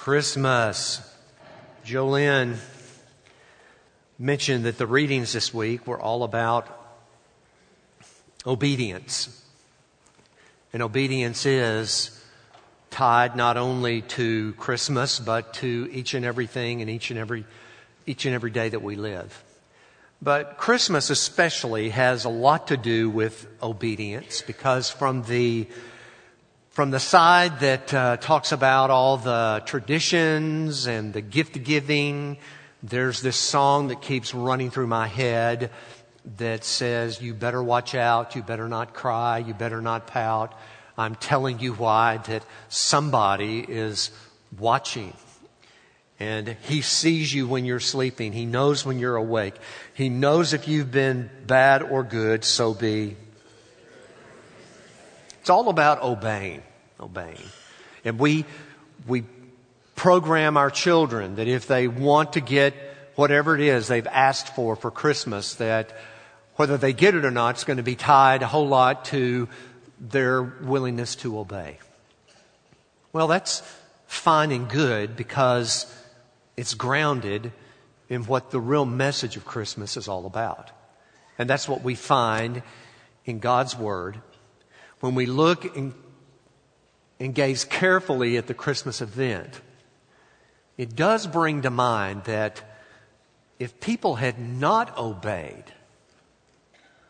Christmas. Jolene mentioned that the readings this week were all about obedience. And obedience is tied not only to Christmas, but to each and everything and each and every, each and every day that we live. But Christmas especially has a lot to do with obedience because from the from the side that uh, talks about all the traditions and the gift giving, there's this song that keeps running through my head that says, You better watch out, you better not cry, you better not pout. I'm telling you why, that somebody is watching. And he sees you when you're sleeping. He knows when you're awake. He knows if you've been bad or good, so be it's all about obeying, obeying. And we, we program our children that if they want to get whatever it is they've asked for for Christmas, that whether they get it or not, it's going to be tied a whole lot to their willingness to obey. Well, that's fine and good because it's grounded in what the real message of Christmas is all about. And that's what we find in God's Word when we look and, and gaze carefully at the Christmas event, it does bring to mind that if people had not obeyed,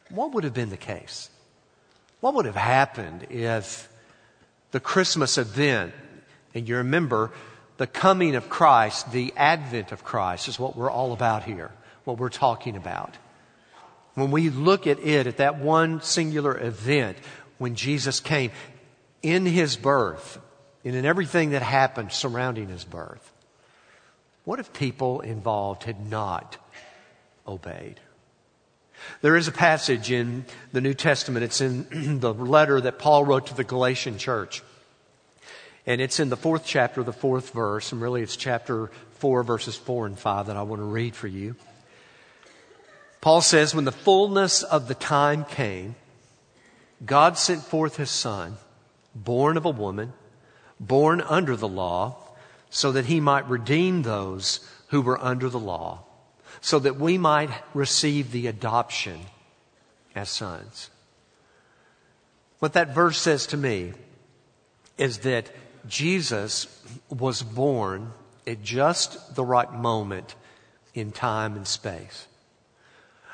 what would have been the case? What would have happened if the Christmas event, and you remember the coming of Christ, the advent of Christ is what we're all about here, what we're talking about. When we look at it, at that one singular event, when Jesus came in his birth and in everything that happened surrounding his birth. What if people involved had not obeyed? There is a passage in the New Testament. It's in the letter that Paul wrote to the Galatian church. And it's in the fourth chapter, the fourth verse, and really it's chapter 4, verses 4 and 5 that I want to read for you. Paul says, When the fullness of the time came, God sent forth his son, born of a woman, born under the law, so that he might redeem those who were under the law, so that we might receive the adoption as sons. What that verse says to me is that Jesus was born at just the right moment in time and space.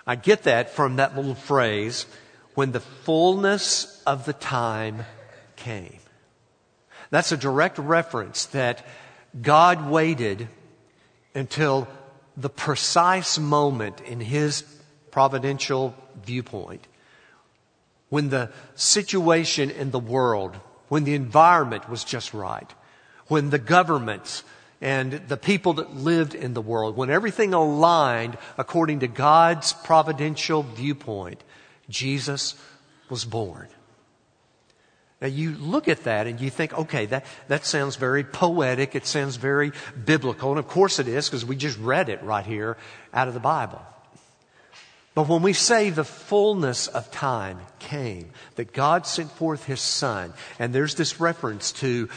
I get that from that little phrase, when the fullness of the time came. That's a direct reference that God waited until the precise moment in his providential viewpoint when the situation in the world, when the environment was just right, when the governments and the people that lived in the world, when everything aligned according to God's providential viewpoint, Jesus was born. Now you look at that and you think, okay, that, that sounds very poetic. It sounds very biblical. And of course it is because we just read it right here out of the Bible. But when we say the fullness of time came, that God sent forth His Son, and there's this reference to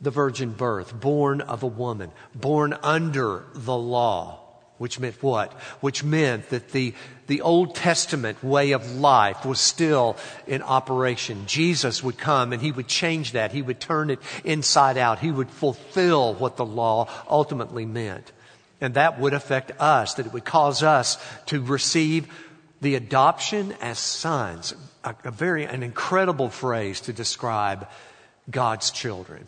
the virgin birth, born of a woman, born under the law, which meant what? Which meant that the, the Old Testament way of life was still in operation. Jesus would come and he would change that. He would turn it inside out. He would fulfill what the law ultimately meant. And that would affect us, that it would cause us to receive the adoption as sons. A, a very, an incredible phrase to describe God's children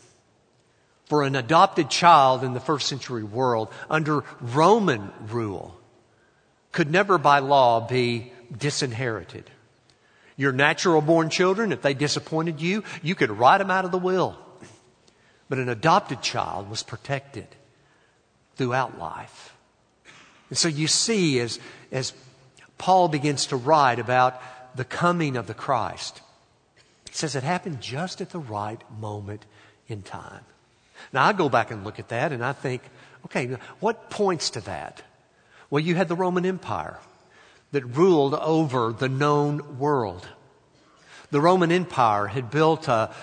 for an adopted child in the first century world under Roman rule could never by law be disinherited. Your natural born children, if they disappointed you, you could write them out of the will. But an adopted child was protected throughout life. And so you see, as, as Paul begins to write about the coming of the Christ, he says it happened just at the right moment in time. Now, I go back and look at that and I think, okay, what points to that? Well, you had the Roman Empire that ruled over the known world. The Roman Empire had built a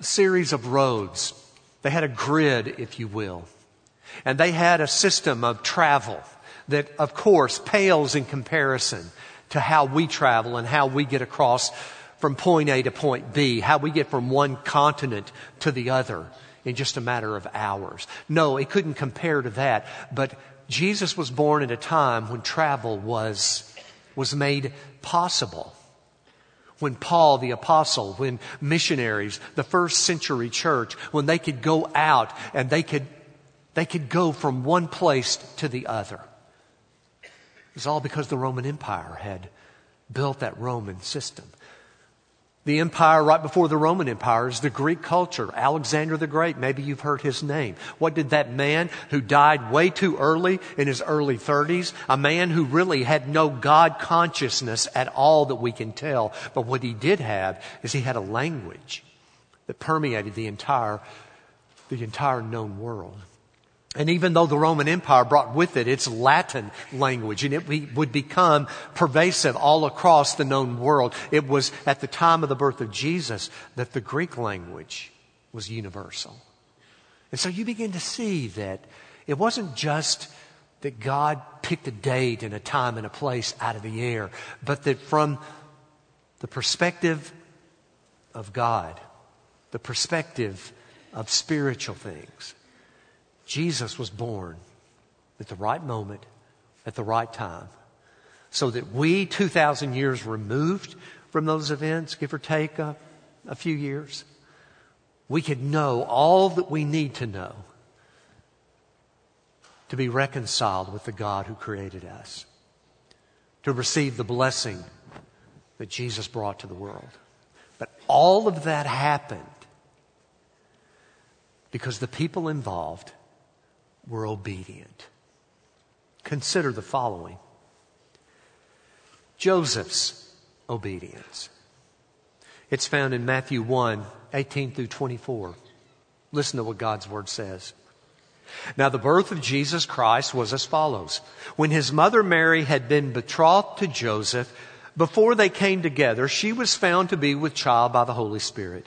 series of roads They had a grid, if you will. And they had a system of travel that, of course, pales in comparison to how we travel and how we get across from point A to point B, how we get from one continent to the other in just a matter of hours. No, it couldn't compare to that. But Jesus was born at a time when travel was, was made possible. When Paul the apostle, when missionaries, the first century church, when they could go out and they could, they could go from one place to the other. It was all because the Roman Empire had built that Roman system. The empire right before the Roman Empire is the Greek culture. Alexander the Great, maybe you've heard his name. What did that man who died way too early in his early 30s, a man who really had no God consciousness at all that we can tell, but what he did have is he had a language that permeated the entire, the entire known world. And even though the Roman Empire brought with it its Latin language and it would become pervasive all across the known world, it was at the time of the birth of Jesus that the Greek language was universal. And so you begin to see that it wasn't just that God picked a date and a time and a place out of the air, but that from the perspective of God, the perspective of spiritual things, Jesus was born at the right moment, at the right time, so that we, 2,000 years removed from those events, give or take a, a few years, we could know all that we need to know to be reconciled with the God who created us, to receive the blessing that Jesus brought to the world. But all of that happened because the people involved were obedient. Consider the following Joseph's obedience. It's found in Matthew 1 18 through 24. Listen to what God's word says. Now, the birth of Jesus Christ was as follows. When his mother Mary had been betrothed to Joseph, before they came together, she was found to be with child by the Holy Spirit.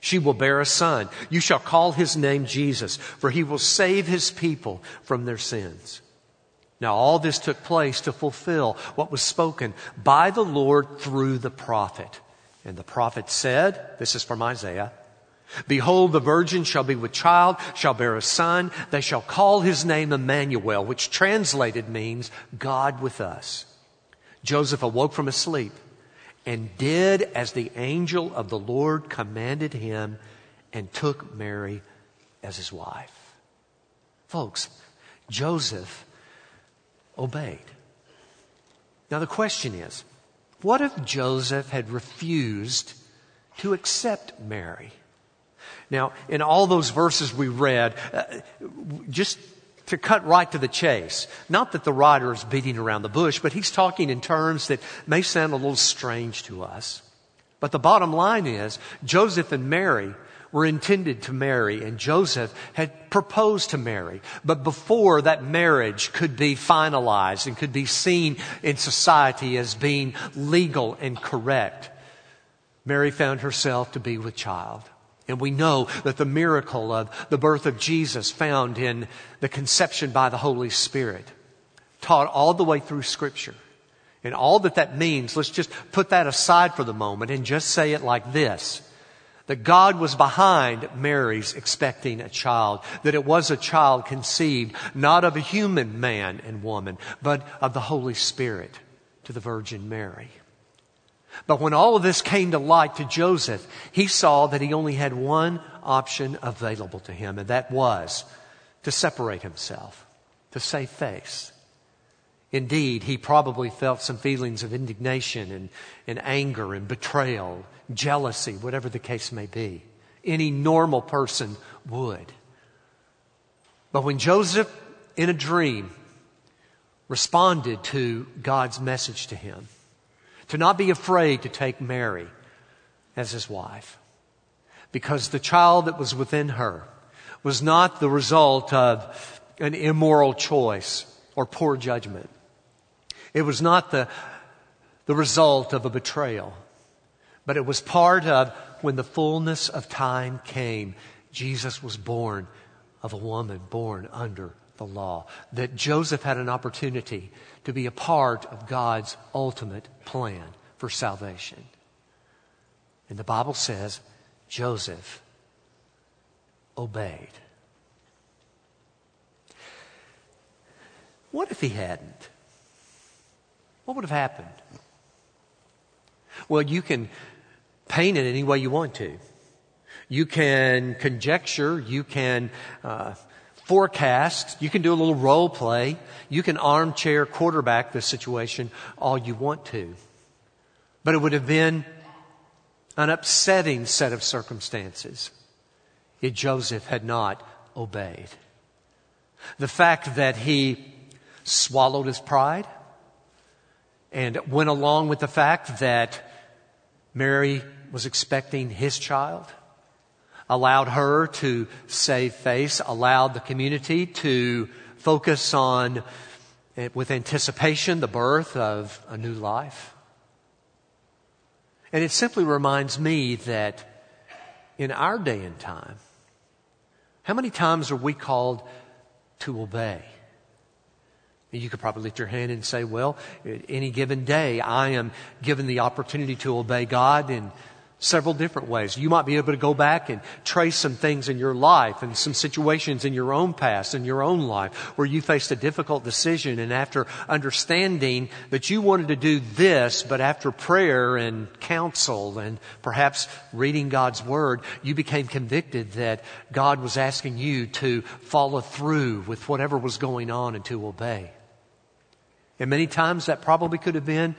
She will bear a son. You shall call his name Jesus, for he will save his people from their sins. Now all this took place to fulfill what was spoken by the Lord through the prophet. And the prophet said, this is from Isaiah, Behold, the virgin shall be with child, shall bear a son. They shall call his name Emmanuel, which translated means God with us. Joseph awoke from his sleep and did as the angel of the Lord commanded him and took Mary as his wife. Folks, Joseph obeyed. Now the question is, what if Joseph had refused to accept Mary? Now, in all those verses we read, uh, just to cut right to the chase. Not that the writer is beating around the bush, but he's talking in terms that may sound a little strange to us. But the bottom line is Joseph and Mary were intended to marry and Joseph had proposed to Mary. But before that marriage could be finalized and could be seen in society as being legal and correct, Mary found herself to be with child. And we know that the miracle of the birth of Jesus found in the conception by the Holy Spirit, taught all the way through Scripture. And all that that means, let's just put that aside for the moment and just say it like this. That God was behind Mary's expecting a child. That it was a child conceived not of a human man and woman, but of the Holy Spirit to the Virgin Mary. But when all of this came to light to Joseph, he saw that he only had one option available to him, and that was to separate himself, to save face. Indeed, he probably felt some feelings of indignation and, and anger and betrayal, jealousy, whatever the case may be. Any normal person would. But when Joseph, in a dream, responded to God's message to him. To not be afraid to take Mary as his wife. Because the child that was within her was not the result of an immoral choice or poor judgment. It was not the, the result of a betrayal, but it was part of when the fullness of time came, Jesus was born of a woman born under the law. That Joseph had an opportunity to be a part of God's ultimate plan for salvation. And the Bible says Joseph obeyed. What if he hadn't? What would have happened? Well, you can paint it any way you want to. You can conjecture, you can uh, forecast, you can do a little role play, you can armchair quarterback the situation all you want to. But it would have been an upsetting set of circumstances if Joseph had not obeyed. The fact that he swallowed his pride and went along with the fact that Mary was expecting his child, allowed her to save face, allowed the community to focus on, eh, with anticipation, the birth of a new life. And it simply reminds me that in our day and time, how many times are we called to obey? You could probably lift your hand and say, well, any given day, I am given the opportunity to obey God in several different ways. You might be able to go back and trace some things in your life and some situations in your own past, in your own life, where you faced a difficult decision and after understanding that you wanted to do this, but after prayer and counsel and perhaps reading God's Word, you became convicted that God was asking you to follow through with whatever was going on and to obey. And many times that probably could have been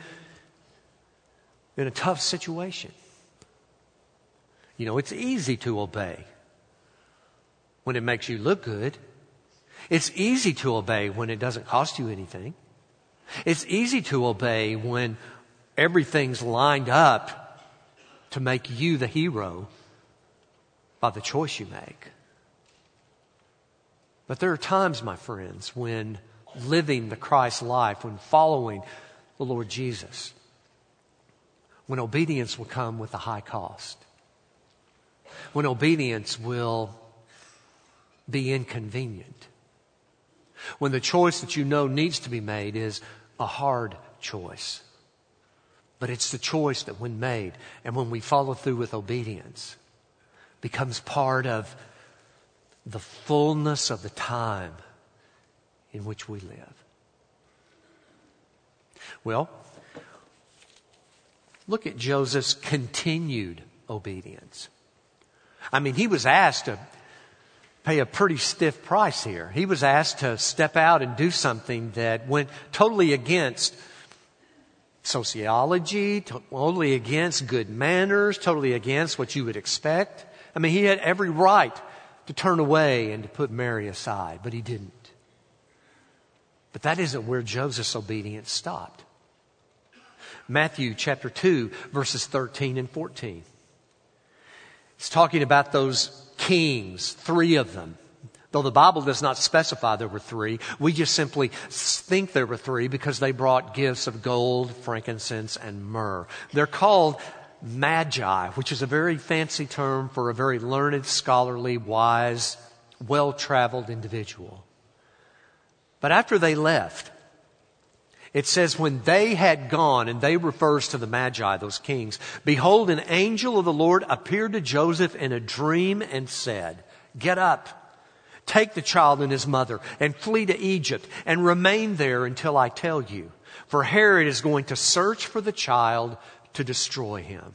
in a tough situation. You know, it's easy to obey when it makes you look good. It's easy to obey when it doesn't cost you anything. It's easy to obey when everything's lined up to make you the hero by the choice you make. But there are times, my friends, when living the Christ life, when following the Lord Jesus, when obedience will come with a high cost, when obedience will be inconvenient, when the choice that you know needs to be made is a hard choice. But it's the choice that, when made and when we follow through with obedience, becomes part of the fullness of the time in which we live. Well, look at Joseph's continued obedience. I mean, he was asked to pay a pretty stiff price here. He was asked to step out and do something that went totally against sociology, totally against good manners, totally against what you would expect. I mean, he had every right to turn away and to put Mary aside, but he didn't. But that isn't where Joseph's obedience stopped. Matthew chapter 2, verses 13 and 14. It's talking about those kings, three of them. Though the Bible does not specify there were three, we just simply think there were three because they brought gifts of gold, frankincense, and myrrh. They're called magi, which is a very fancy term for a very learned, scholarly, wise, well traveled individual. But after they left, it says, when they had gone, and they refers to the Magi, those kings, behold, an angel of the Lord appeared to Joseph in a dream and said, Get up, take the child and his mother, and flee to Egypt, and remain there until I tell you. For Herod is going to search for the child to destroy him.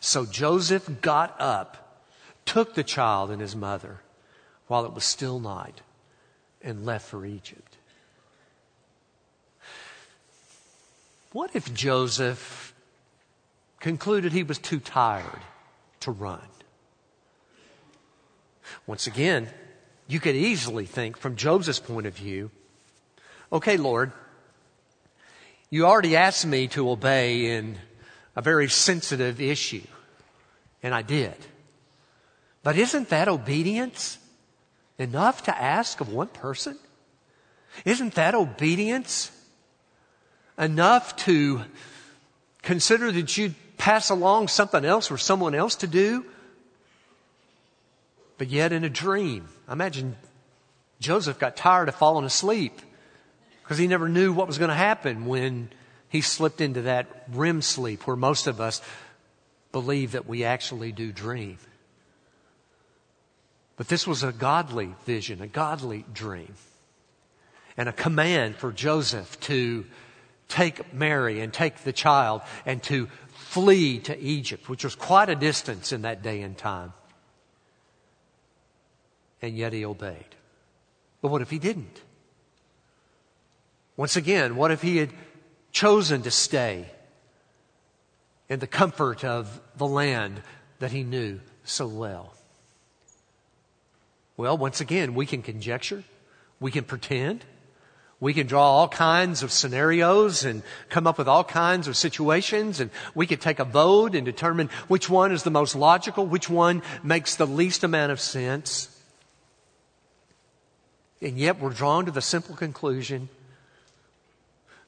So Joseph got up, took the child and his mother, while it was still night and left for Egypt. What if Joseph concluded he was too tired to run? Once again, you could easily think from Joseph's point of view Okay, Lord, you already asked me to obey in a very sensitive issue, and I did. But isn't that obedience enough to ask of one person? Isn't that obedience enough to consider that you'd pass along something else for someone else to do? But yet in a dream, I imagine Joseph got tired of falling asleep because he never knew what was going to happen when he slipped into that REM sleep where most of us believe that we actually do dream. But this was a godly vision, a godly dream, and a command for Joseph to take Mary and take the child and to flee to Egypt, which was quite a distance in that day and time. And yet he obeyed. But what if he didn't? Once again, what if he had chosen to stay in the comfort of the land that he knew so well? Well, once again, we can conjecture, we can pretend, we can draw all kinds of scenarios and come up with all kinds of situations, and we could take a vote and determine which one is the most logical, which one makes the least amount of sense. And yet we're drawn to the simple conclusion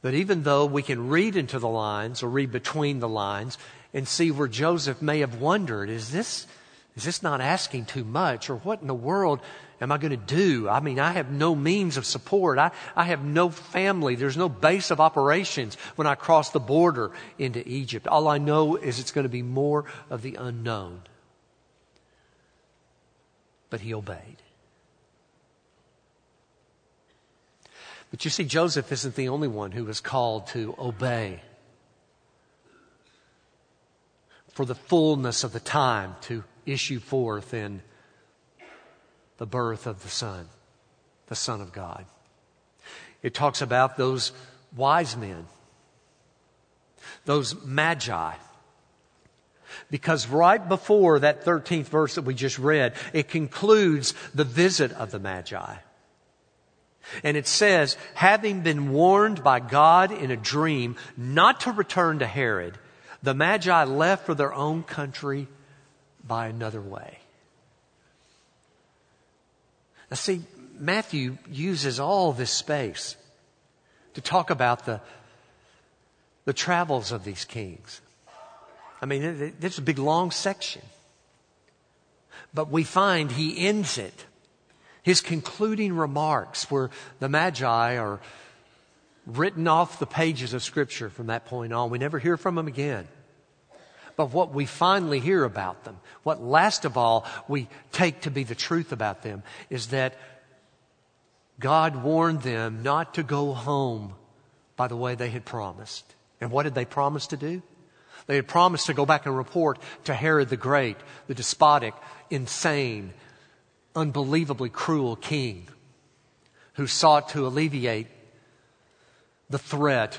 that even though we can read into the lines or read between the lines and see where Joseph may have wondered, is this, is this not asking too much? Or what in the world am I going to do? I mean, I have no means of support. I, I have no family. There's no base of operations when I cross the border into Egypt. All I know is it's going to be more of the unknown. But he obeyed. But you see, Joseph isn't the only one who was called to obey for the fullness of the time to issue forth in the birth of the Son, the Son of God. It talks about those wise men, those magi. Because right before that 13th verse that we just read, it concludes the visit of the magi. And it says, having been warned by God in a dream not to return to Herod, the Magi left for their own country by another way. Now, see, Matthew uses all this space to talk about the, the travels of these kings. I mean, it's a big long section. But we find he ends it his concluding remarks, where the Magi are written off the pages of Scripture from that point on. We never hear from them again. But what we finally hear about them, what last of all we take to be the truth about them, is that God warned them not to go home by the way they had promised. And what did they promise to do? They had promised to go back and report to Herod the Great, the despotic, insane, unbelievably cruel king who sought to alleviate the threat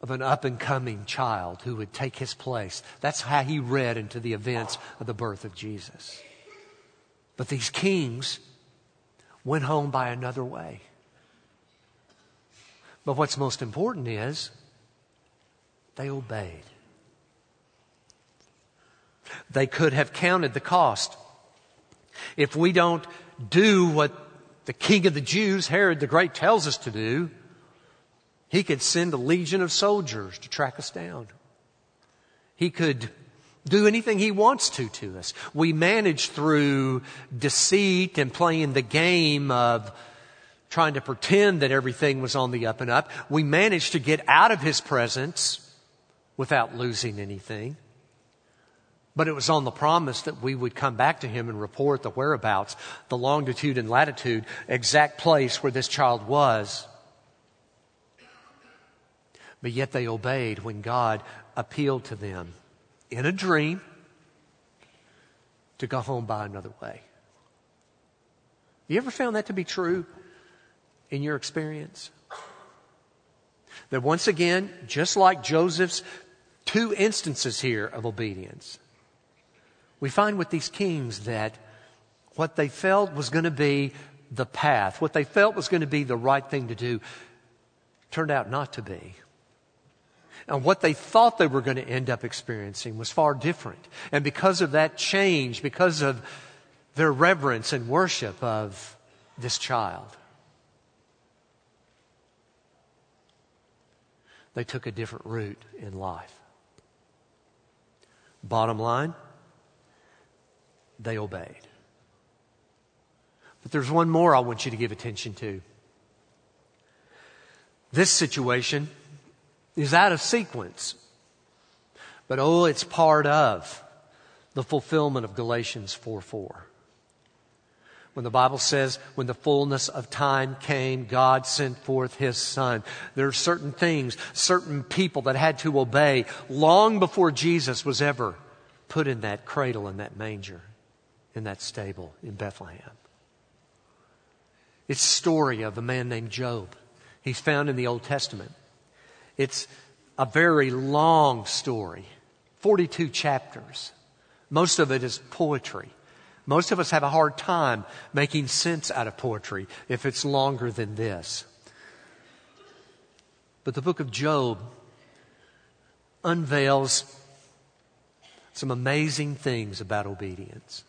of an up and coming child who would take his place. That's how he read into the events of the birth of Jesus. But these kings went home by another way. But what's most important is they obeyed. They could have counted the cost if we don't do what the king of the Jews, Herod the Great, tells us to do, he could send a legion of soldiers to track us down. He could do anything he wants to to us. We manage through deceit and playing the game of trying to pretend that everything was on the up and up. We managed to get out of his presence without losing anything. But it was on the promise that we would come back to him and report the whereabouts, the longitude and latitude, exact place where this child was. But yet they obeyed when God appealed to them in a dream to go home by another way. You ever found that to be true in your experience? That once again, just like Joseph's two instances here of obedience, we find with these kings that what they felt was going to be the path, what they felt was going to be the right thing to do, turned out not to be. And what they thought they were going to end up experiencing was far different. And because of that change, because of their reverence and worship of this child, they took a different route in life. Bottom line, they obeyed. But there's one more I want you to give attention to. This situation is out of sequence. But oh, it's part of the fulfillment of Galatians 4 4. When the Bible says, when the fullness of time came, God sent forth His Son. There are certain things, certain people that had to obey long before Jesus was ever put in that cradle, in that manger, in that stable in Bethlehem. It's story of a man named Job. He's found in the Old Testament. It's a very long story, 42 chapters. Most of it is poetry. Most of us have a hard time making sense out of poetry if it's longer than this. But the book of Job unveils some amazing things about obedience.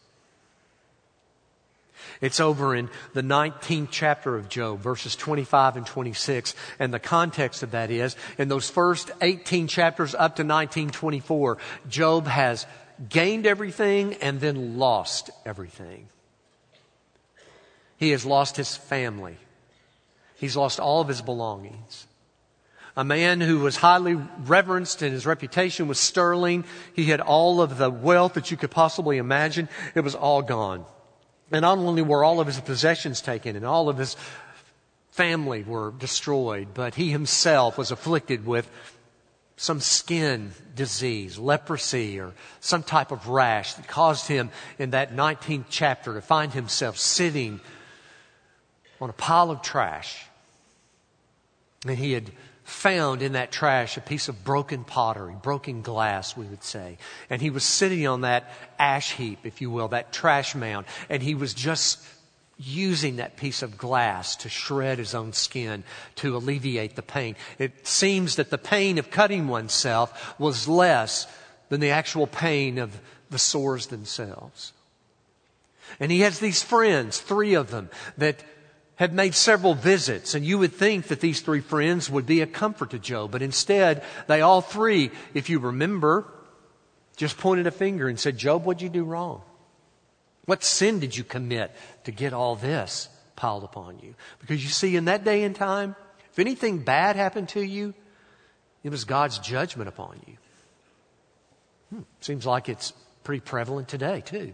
It's over in the 19th chapter of Job, verses 25 and 26. And the context of that is, in those first 18 chapters up to 1924, Job has gained everything and then lost everything. He has lost his family. He's lost all of his belongings. A man who was highly reverenced and his reputation was sterling. He had all of the wealth that you could possibly imagine. It was all gone. And not only were all of his possessions taken and all of his family were destroyed, but he himself was afflicted with some skin disease, leprosy, or some type of rash that caused him in that 19th chapter to find himself sitting on a pile of trash. And he had found in that trash a piece of broken pottery, broken glass, we would say. And he was sitting on that ash heap, if you will, that trash mound, and he was just using that piece of glass to shred his own skin to alleviate the pain. It seems that the pain of cutting oneself was less than the actual pain of the sores themselves. And he has these friends, three of them, that have made several visits, and you would think that these three friends would be a comfort to Job, but instead, they all three, if you remember, just pointed a finger and said, Job, what'd you do wrong? What sin did you commit to get all this piled upon you? Because you see, in that day and time, if anything bad happened to you, it was God's judgment upon you. Hmm, seems like it's pretty prevalent today, too.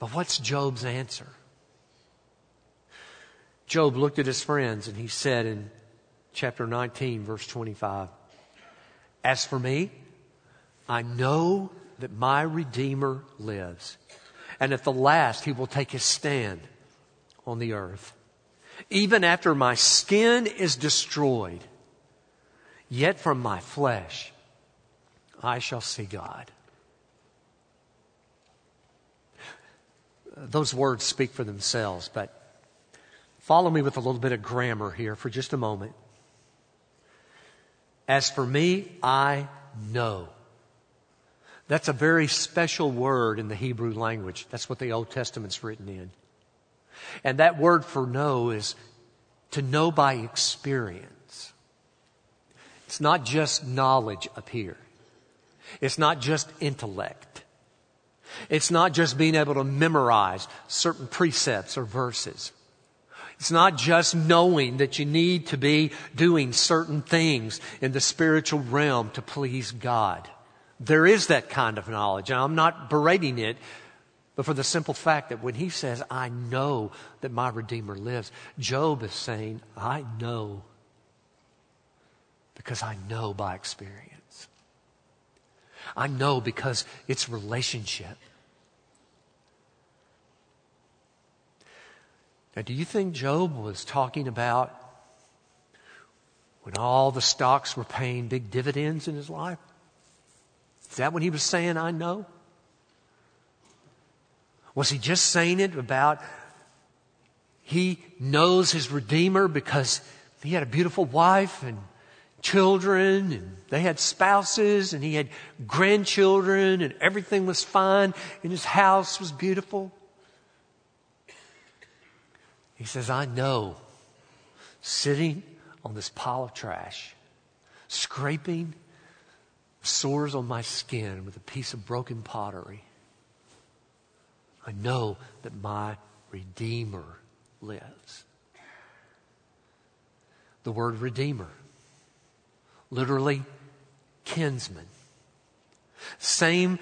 But what's Job's answer? Job looked at his friends and he said in chapter 19, verse 25, As for me, I know that my Redeemer lives, and at the last he will take his stand on the earth. Even after my skin is destroyed, yet from my flesh I shall see God. Those words speak for themselves, but Follow me with a little bit of grammar here for just a moment. As for me, I know. That's a very special word in the Hebrew language. That's what the Old Testament's written in. And that word for know is to know by experience. It's not just knowledge up here. It's not just intellect. It's not just being able to memorize certain precepts or verses. It's not just knowing that you need to be doing certain things in the spiritual realm to please God. There is that kind of knowledge, and I'm not berating it, but for the simple fact that when he says, I know that my Redeemer lives, Job is saying, I know because I know by experience. I know because it's relationship. Now, do you think Job was talking about when all the stocks were paying big dividends in his life? Is that what he was saying, I know? Was he just saying it about he knows his Redeemer because He had a beautiful wife and children and they had spouses and he had grandchildren and everything was fine and his house was beautiful. He says, I know sitting on this pile of trash, scraping sores on my skin with a piece of broken pottery, I know that my Redeemer lives. The word Redeemer literally kinsman. Same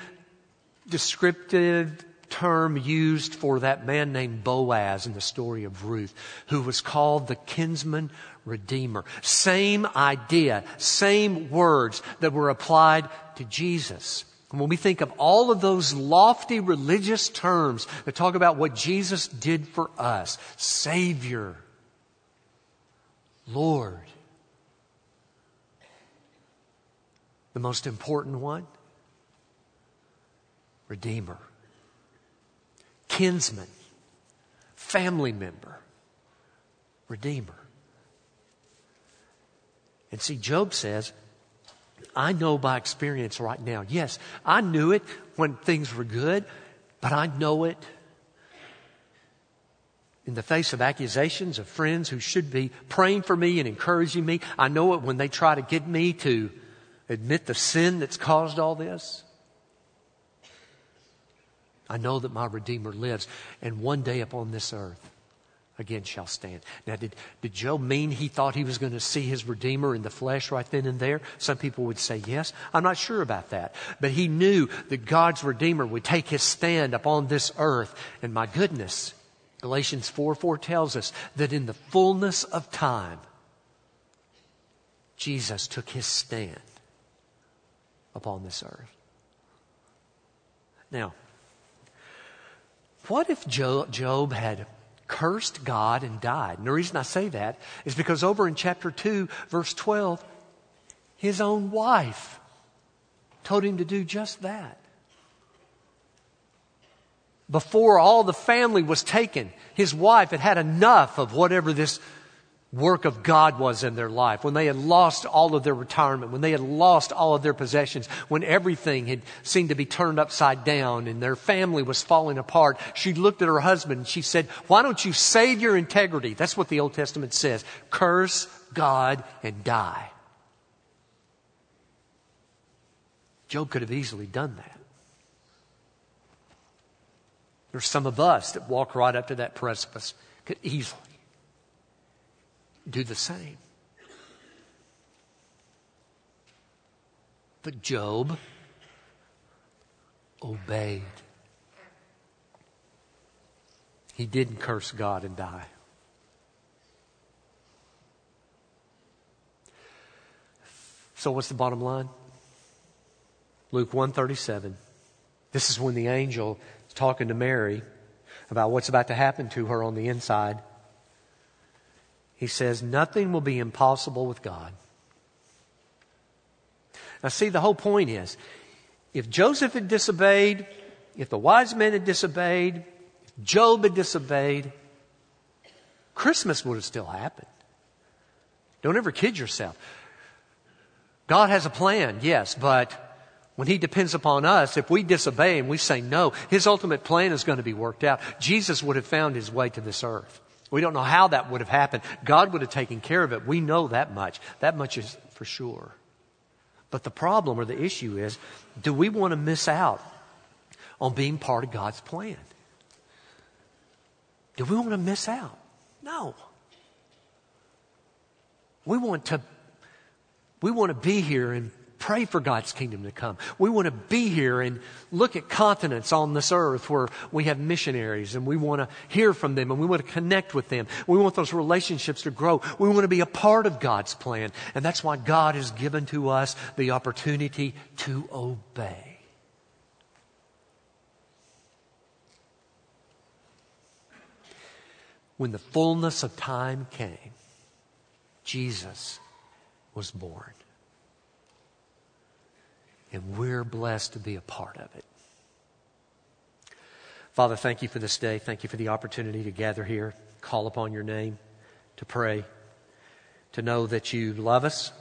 descriptive term used for that man named Boaz in the story of Ruth, who was called the kinsman redeemer. Same idea, same words that were applied to Jesus. And when we think of all of those lofty religious terms that talk about what Jesus did for us, Savior, Lord, the most important one? Redeemer, kinsman, family member, Redeemer. And see, Job says, I know by experience right now. Yes, I knew it when things were good, but I know it in the face of accusations of friends who should be praying for me and encouraging me. I know it when they try to get me to admit the sin that's caused all this? I know that my Redeemer lives, and one day upon this earth again shall stand. Now, did, did Job mean he thought he was going to see his Redeemer in the flesh right then and there? Some people would say yes. I'm not sure about that. But he knew that God's Redeemer would take his stand upon this earth. And my goodness, Galatians 4 4 tells us that in the fullness of time, Jesus took his stand upon this earth. Now, what if Job had cursed God and died? And the reason I say that is because over in chapter 2, verse 12, his own wife told him to do just that. Before all the family was taken, his wife had had enough of whatever this work of God was in their life, when they had lost all of their retirement, when they had lost all of their possessions, when everything had seemed to be turned upside down and their family was falling apart, she looked at her husband and she said, Why don't you save your integrity? That's what the Old Testament says. Curse God and die. Job could have easily done that. There's some of us that walk right up to that precipice, could easily do the same. But Job obeyed. He didn't curse God and die. So what's the bottom line? Luke 137. This is when the angel is talking to Mary about what's about to happen to her on the inside. He says, nothing will be impossible with God. Now, see, the whole point is if Joseph had disobeyed, if the wise men had disobeyed, if Job had disobeyed, Christmas would have still happened. Don't ever kid yourself. God has a plan, yes, but when He depends upon us, if we disobey and we say no, His ultimate plan is going to be worked out. Jesus would have found His way to this earth. We don't know how that would have happened. God would have taken care of it. We know that much. That much is for sure. But the problem or the issue is do we want to miss out on being part of God's plan? Do we want to miss out? No. We want to we want to be here and pray for God's kingdom to come. We want to be here and look at continents on this earth where we have missionaries and we want to hear from them and we want to connect with them. We want those relationships to grow. We want to be a part of God's plan. And that's why God has given to us the opportunity to obey. When the fullness of time came, Jesus was born. And we're blessed to be a part of it. Father, thank you for this day. Thank you for the opportunity to gather here, call upon your name, to pray. to know that you love us,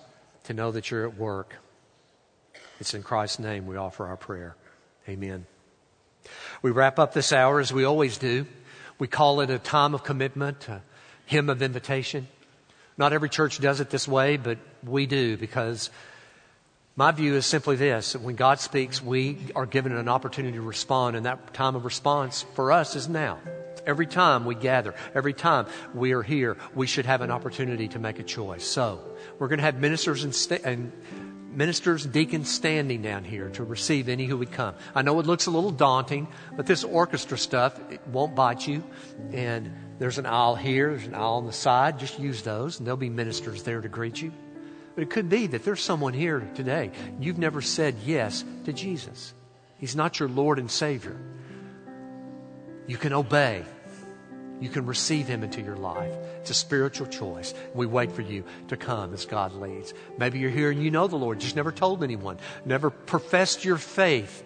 to know that you're at work. It's in Christ's name we offer our prayer. Amen. We wrap up this hour as we always do. We call it a time of commitment, a hymn of invitation. Not every church does it this way, but we do because my view is simply this that when God speaks, we are given an opportunity to respond, and that time of response for us is now. Every time we gather, every time we are here, we should have an opportunity to make a choice. So, we're going to have ministers and, sta- and ministers and deacons standing down here to receive any who would come. I know it looks a little daunting, but this orchestra stuff it won't bite you. And there's an aisle here, there's an aisle on the side. Just use those, and there'll be ministers there to greet you. But it could be that there's someone here today, you've never said yes to Jesus. He's not your Lord and Savior. You can obey. You can receive Him into your life. It's a spiritual choice. We wait for you to come as God leads. Maybe you're here and you know the Lord, just never told anyone, never professed your faith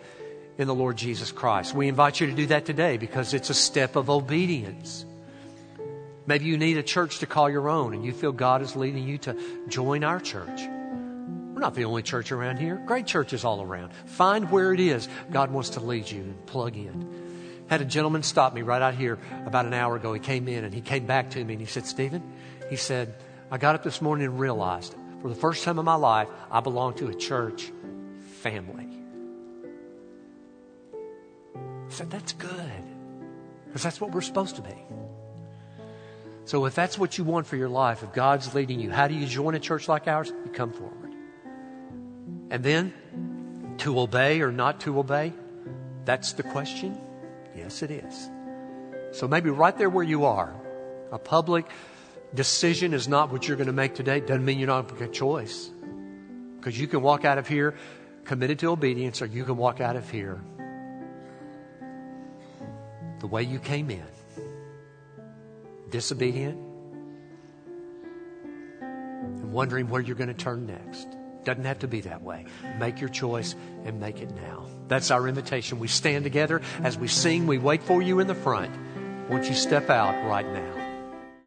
in the Lord Jesus Christ. We invite you to do that today because it's a step of obedience. Maybe you need a church to call your own and you feel God is leading you to join our church. We're not the only church around here. Great churches all around. Find where it is God wants to lead you and plug in. Had a gentleman stop me right out here about an hour ago. He came in and he came back to me and he said, Stephen, he said, I got up this morning and realized for the first time in my life, I belong to a church family. I said, that's good. Because that's what we're supposed to be. So if that's what you want for your life, if God's leading you, how do you join a church like ours? You come forward. And then to obey or not to obey, that's the question? Yes, it is. So maybe right there where you are, a public decision is not what you're going to make today. Doesn't mean you're not going to a choice. Because you can walk out of here committed to obedience or you can walk out of here the way you came in disobedient, and wondering where you're going to turn next. Doesn't have to be that way. Make your choice and make it now. That's our invitation. We stand together as we sing. We wait for you in the front. Won't you step out right now?